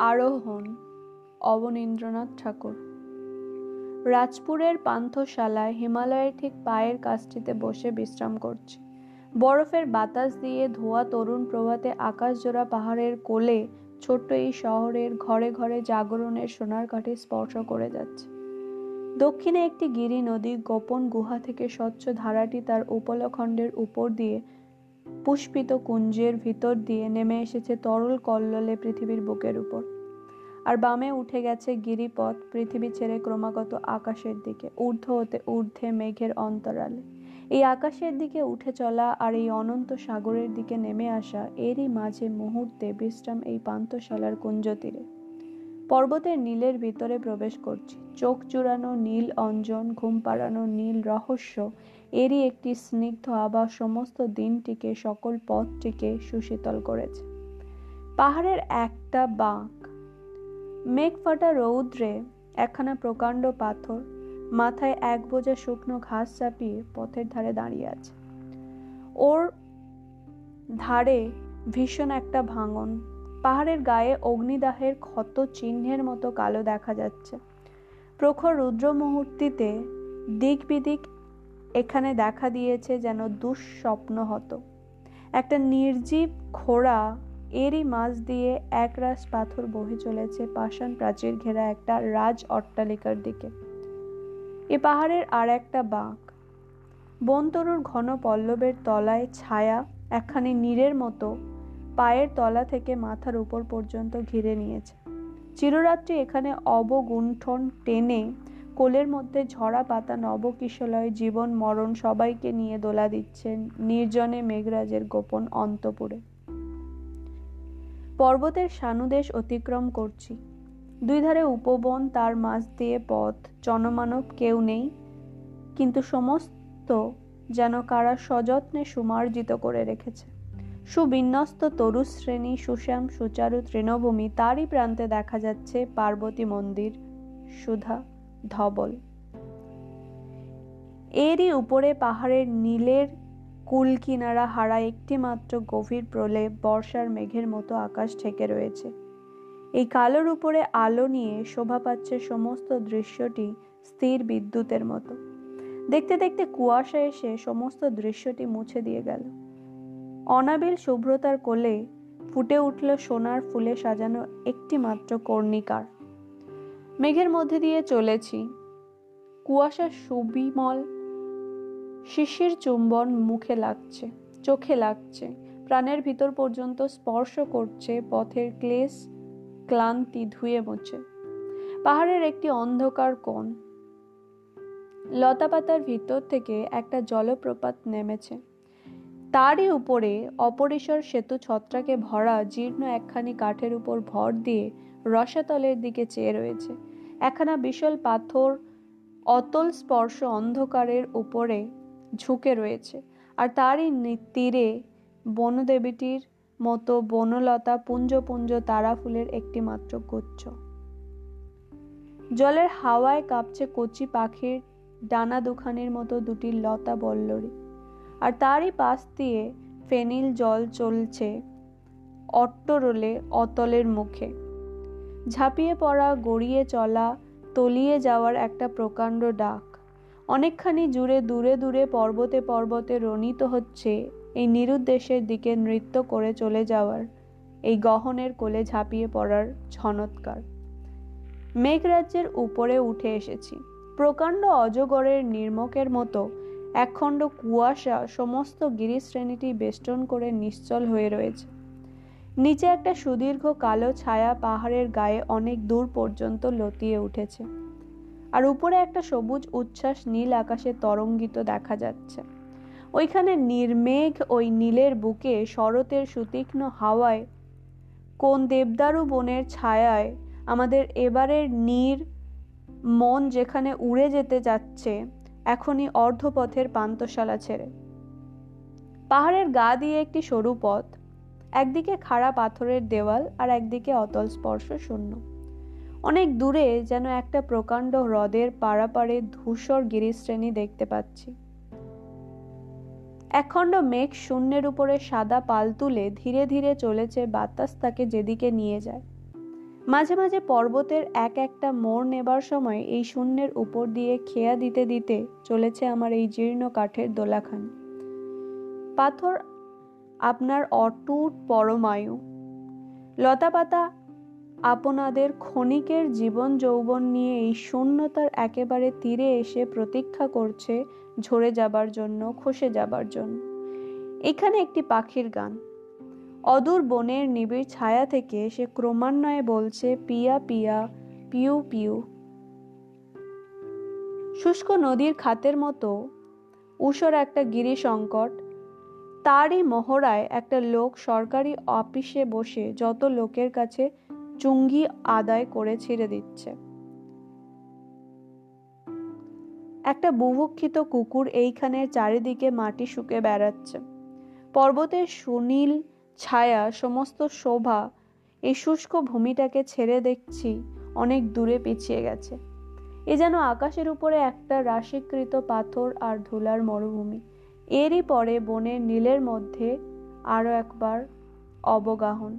আরোহণ, অবনীন্দ্রনাথ ঠাকুর। রাজপুরের পান্থশালায় হিমালয়ের ঠিক পায়ের কাছটিতে বসে বিশ্রাম করছি। বরফের বাতাস দিয়ে ধোয়া তরুণ প্রভাতে আকাশ জোড়া পাহাড়ের কোলে ছোট্ট এই শহরের ঘরে ঘরে জাগরণের সোনার কাঠি স্পর্শ করে যাচ্ছে। দক্ষিণে একটি গিরি নদী গোপন গুহা থেকে স্বচ্ছ ধারাটি তার উপলখণ্ডের উপর দিয়ে পুষ্পিত কুঞ্জের ভিতর দিয়ে নেমে এসেছে তরল কল্লোলে পৃথিবীর বুকের উপর। আর বামে উঠে গেছে গিরিপথ, পৃথিবী ছেড়ে ক্রমাগত আকাশের দিকে, ঊর্ধ্ব হতে ঊর্ধ্বে মেঘের অন্তরালে। এই আকাশের দিকে উঠে চলা আর এই অনন্ত সাগরের দিকে নেমে আসা, এরই মাঝে মুহূর্তে বিশ্রাম এই পান্তশালার কুঞ্জ তীরে। পর্বতের নীলের ভিতরে প্রবেশ করছি। চোখ চূড়ানো নীল অঞ্জন, ঘুম পাড়ানো নীল রহস্য, এরই একটি স্নিগ্ধ আবার সমস্ত দিনটিকে, সকল পথটিকে সুশীতল করেছে। পাহাড়ের একটা বাঁক। মেঘ ফাটা রৌদ্রে একখানা প্রকাণ্ড পাথর, মাথায় এক বোঝা শুকনো ঘাস চাপিয়ে পথের ধারে দাঁড়িয়ে আছে। ওর ধারে ভীষণ একটা ভাঙন। পাহাড়ের গায়ে অগ্নিদাহের ক্ষত চিহ্নের মতো কালো দেখা যাচ্ছে। প্রখর রুদ্র মুহূর্তিতে দিক বিদিক এখানে দেখা দিয়েছে যেন দুঃস্বপ্ন হতো। একটা নির্জীব খোড়া এরই মাঝ দিয়ে এক একরাশ পাথর বহে চলেছে পাষাণ প্রাচীর ঘেরা একটা রাজ অট্টালিকার দিকে। এ পাহাড়ের আর একটা বাঁক। বনতরুর ঘন পল্লবের তলায় ছায়া একখানি নীরের মতো পায়ের তলা থেকে মাথার উপর পর্যন্ত ঘিরে নিয়েছে। চিররাত্রি এখানে অবগুণ্ঠন টেনে কোলের মধ্যে ঝরা পাতা নবকিশলয়, জীবন, মরণ সবাইকে নিয়ে দোলা দিচ্ছেন নির্জনে মেঘরাজের গোপন অন্তপুরে। পর্বতের সানুদেশ অতিক্রম করছি। দুই ধারে উপবন তার মাঝ দিয়ে পথ, জনমানব কেউ নেই, কিন্তু সমস্ত যেন কারা সযত্নে সুমার্জিত করে রেখেছে। সুবিন্যস্ত তরু শ্রেণি, সুশ্যাম, সুচারু, তৃণভূমি, তারই প্রান্তে দেখা যাচ্ছে পার্বতী মন্দির, সুধা, ধবল। এরই উপরে পাহাড়ের নীলের কুল কিনারা হারা একটি মাত্র গভীর প্রলেপ বর্ষার মেঘের মতো আকাশ ঠেকে রয়েছে। এই কালোর উপরে আলো নিয়ে শোভা পাচ্ছে সমস্ত দৃশ্যটি স্থির বিদ্যুতের মতো। দেখতে দেখতে কুয়াশা এসে সমস্ত দৃশ্যটি মুছে দিয়ে গেল। অনাবিল শুভ্রতার কোলে ফুটে উঠল সোনার ফুলে সাজানো একটি মাত্র কর্ণিকার। মেঘের মধ্যে দিয়ে চলেছি। কুয়াশা সুবিমল শিশির চুম্বন মুখে লাগছে, চোখে লাগছে, প্রাণের ভিতর পর্যন্ত স্পর্শ করছে, পথের ক্লেশ ক্লান্তি ধুয়ে মুছে। পাহাড়ের একটি অন্ধকার কোণ, লতাপাতার ভিতর থেকে একটা জলপ্রপাত নেমেছে। তারই উপরে অপরিসর সেতু ছত্রাকে ভরা জীর্ণ একখানি কাঠের উপর ভর দিয়ে রসাতলের দিকে চেয়ে রয়েছে। একখানা বিশাল পাথর অতল স্পর্শ অন্ধকারের উপরে ঝুঁকে রয়েছে আর তারই তীরে বনদেবীটির মতো বনলতা পুঞ্জ পুঞ্জ তারা ফুলের একটি মাত্র গুচ্ছ। জলের হাওয়ায় কাঁপছে কচি পাখির ডানা দুখানির মতো দুটি লতা বল্লরী। আর তারই পাশ দিয়ে ফেনিল জল চলছে অট্টরোলে অতলের মুখে। ঝাঁপিয়ে পড়া, গড়িয়ে চলা, তলিয়ে যাওয়ার একটা প্রকাণ্ড ডাক। অনেকখানি জুড়ে দূরে দূরে পর্বতে পর্বতে রণিত হচ্ছে এই নিরুদ্দেশের দিকে নৃত্য করে চলে যাওয়ার, এই গহনের কোলে ঝাঁপিয়ে পড়ার ঝনৎকার মেঘরাজ্যের উপরে উঠে এসেছি। প্রকাণ্ড অজগরের নির্মকের মতো একখণ্ড কুয়াশা সমস্ত গিরিশ্রেণীটি বেষ্টন করে নিশ্চল হয়ে রয়েছে। নিচে একটা সুদীর্ঘ কালো ছায়া পাহাড়ের গায়ে অনেক দূর পর্যন্ত লতিয়ে উঠেছে। আর উপরে একটা সবুজ উচ্ছ্বাস নীল আকাশে তরঙ্গিত দেখা যাচ্ছে। ওইখানে নির্মেঘ ওই নীলের বুকে শরতের সুতীক্ষ্ণ হাওয়ায়, কোন দেবদারু বনের ছায়ায় আমাদের এবারের নীর মন যেখানে উড়ে যেতে যাচ্ছে এখনই অর্ধপথের পান্তশালা ছেড়ে। পাহাড়ের গা দিয়ে একটি সরু পথ, একদিকে খাড়া পাথরের দেওয়াল আর একদিকে অতল স্পর্শ শূন্য। অনেক দূরে যেন একটা প্রকাণ্ড হ্রদের পাড়াপাড়ে ধূসর গিরিশ্রেণী দেখতে পাচ্ছি। একখণ্ড মেঘ শূন্যের উপরে সাদা পাল তুলে ধীরে ধীরে চলেছে বাতাস তাকে যেদিকে নিয়ে যায়। মাঝে মাঝে পর্বতের এক একটা মোড় নেবার সময় এই শূন্যের উপর দিয়ে খেয়া দিতে দিতে চলেছে আমার এই জীর্ণ কাঠের দোলাখান। পাথর আপনার অটুট পরমায়ু। লতাপাতা আপনাদের ক্ষণিকের জীবন যৌবন নিয়ে এই শূন্যতার একেবারে তীরে এসে প্রতীক্ষা করছে ঝরে যাবার জন্য, খসে যাবার জন্য। এখানে একটি পাখির গান। অদূর বনের নিবিড় ছায়া থেকে সে ক্রমান্বয়ে বলছে, পিয়া পিয়া, পিউ পিউ। শুষ্ক নদীর খাতের মতো উষর একটা গিরি সংকট তারই মহড়ায় একটা লোক সরকারি অফিসে বসে যত লোকের কাছে চুঙ্গি আদায় করে ছিঁড়ে দিচ্ছে। একটা বুভুক্ষিত কুকুর এইখানে চারিদিকে মাটি শুকে বেড়াচ্ছে। পর্বতের সুনীল ছায়া, সমস্ত শোভা এই শুষ্ক ভূমিটাকে ছেড়ে দেখছি অনেক দূরে পিছিয়ে গেছে। এ যেন আকাশের উপরে একটা রাশিকৃত পাথর আর ধুলার মরুভূমি। এরই পরে বনের নীলের মধ্যে আরও একবার অবগাহন।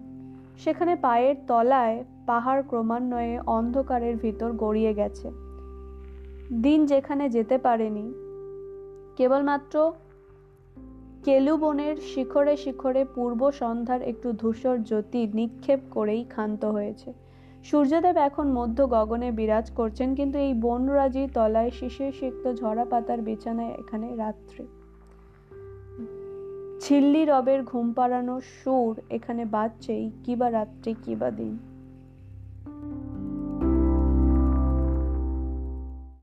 সেখানে পায়ের তলায় পাহাড় ক্রমান্বয়ে অন্ধকারের ভিতর গড়িয়ে গেছে। দিন যেখানে যেতে পারেনি, কেবলমাত্র কেলুবনের শিখরে শিখরে পূর্ব সন্ধ্যার একটু ধূসর জ্যোতি নিক্ষেপ করেই ক্ষান্ত হয়েছে। সূর্যদেব এখন মধ্য গগনে বিরাজ করছেন, কিন্তু এই বনরাজি তলায় শিশির সিক্ত ঝরা পাতার বিছানায় এখানে রাত্রি। ছিল্লি রবের ঘুম পাড়ানো সুর এখানে বাজছেই কিবা রাত্রি কিবা দিন।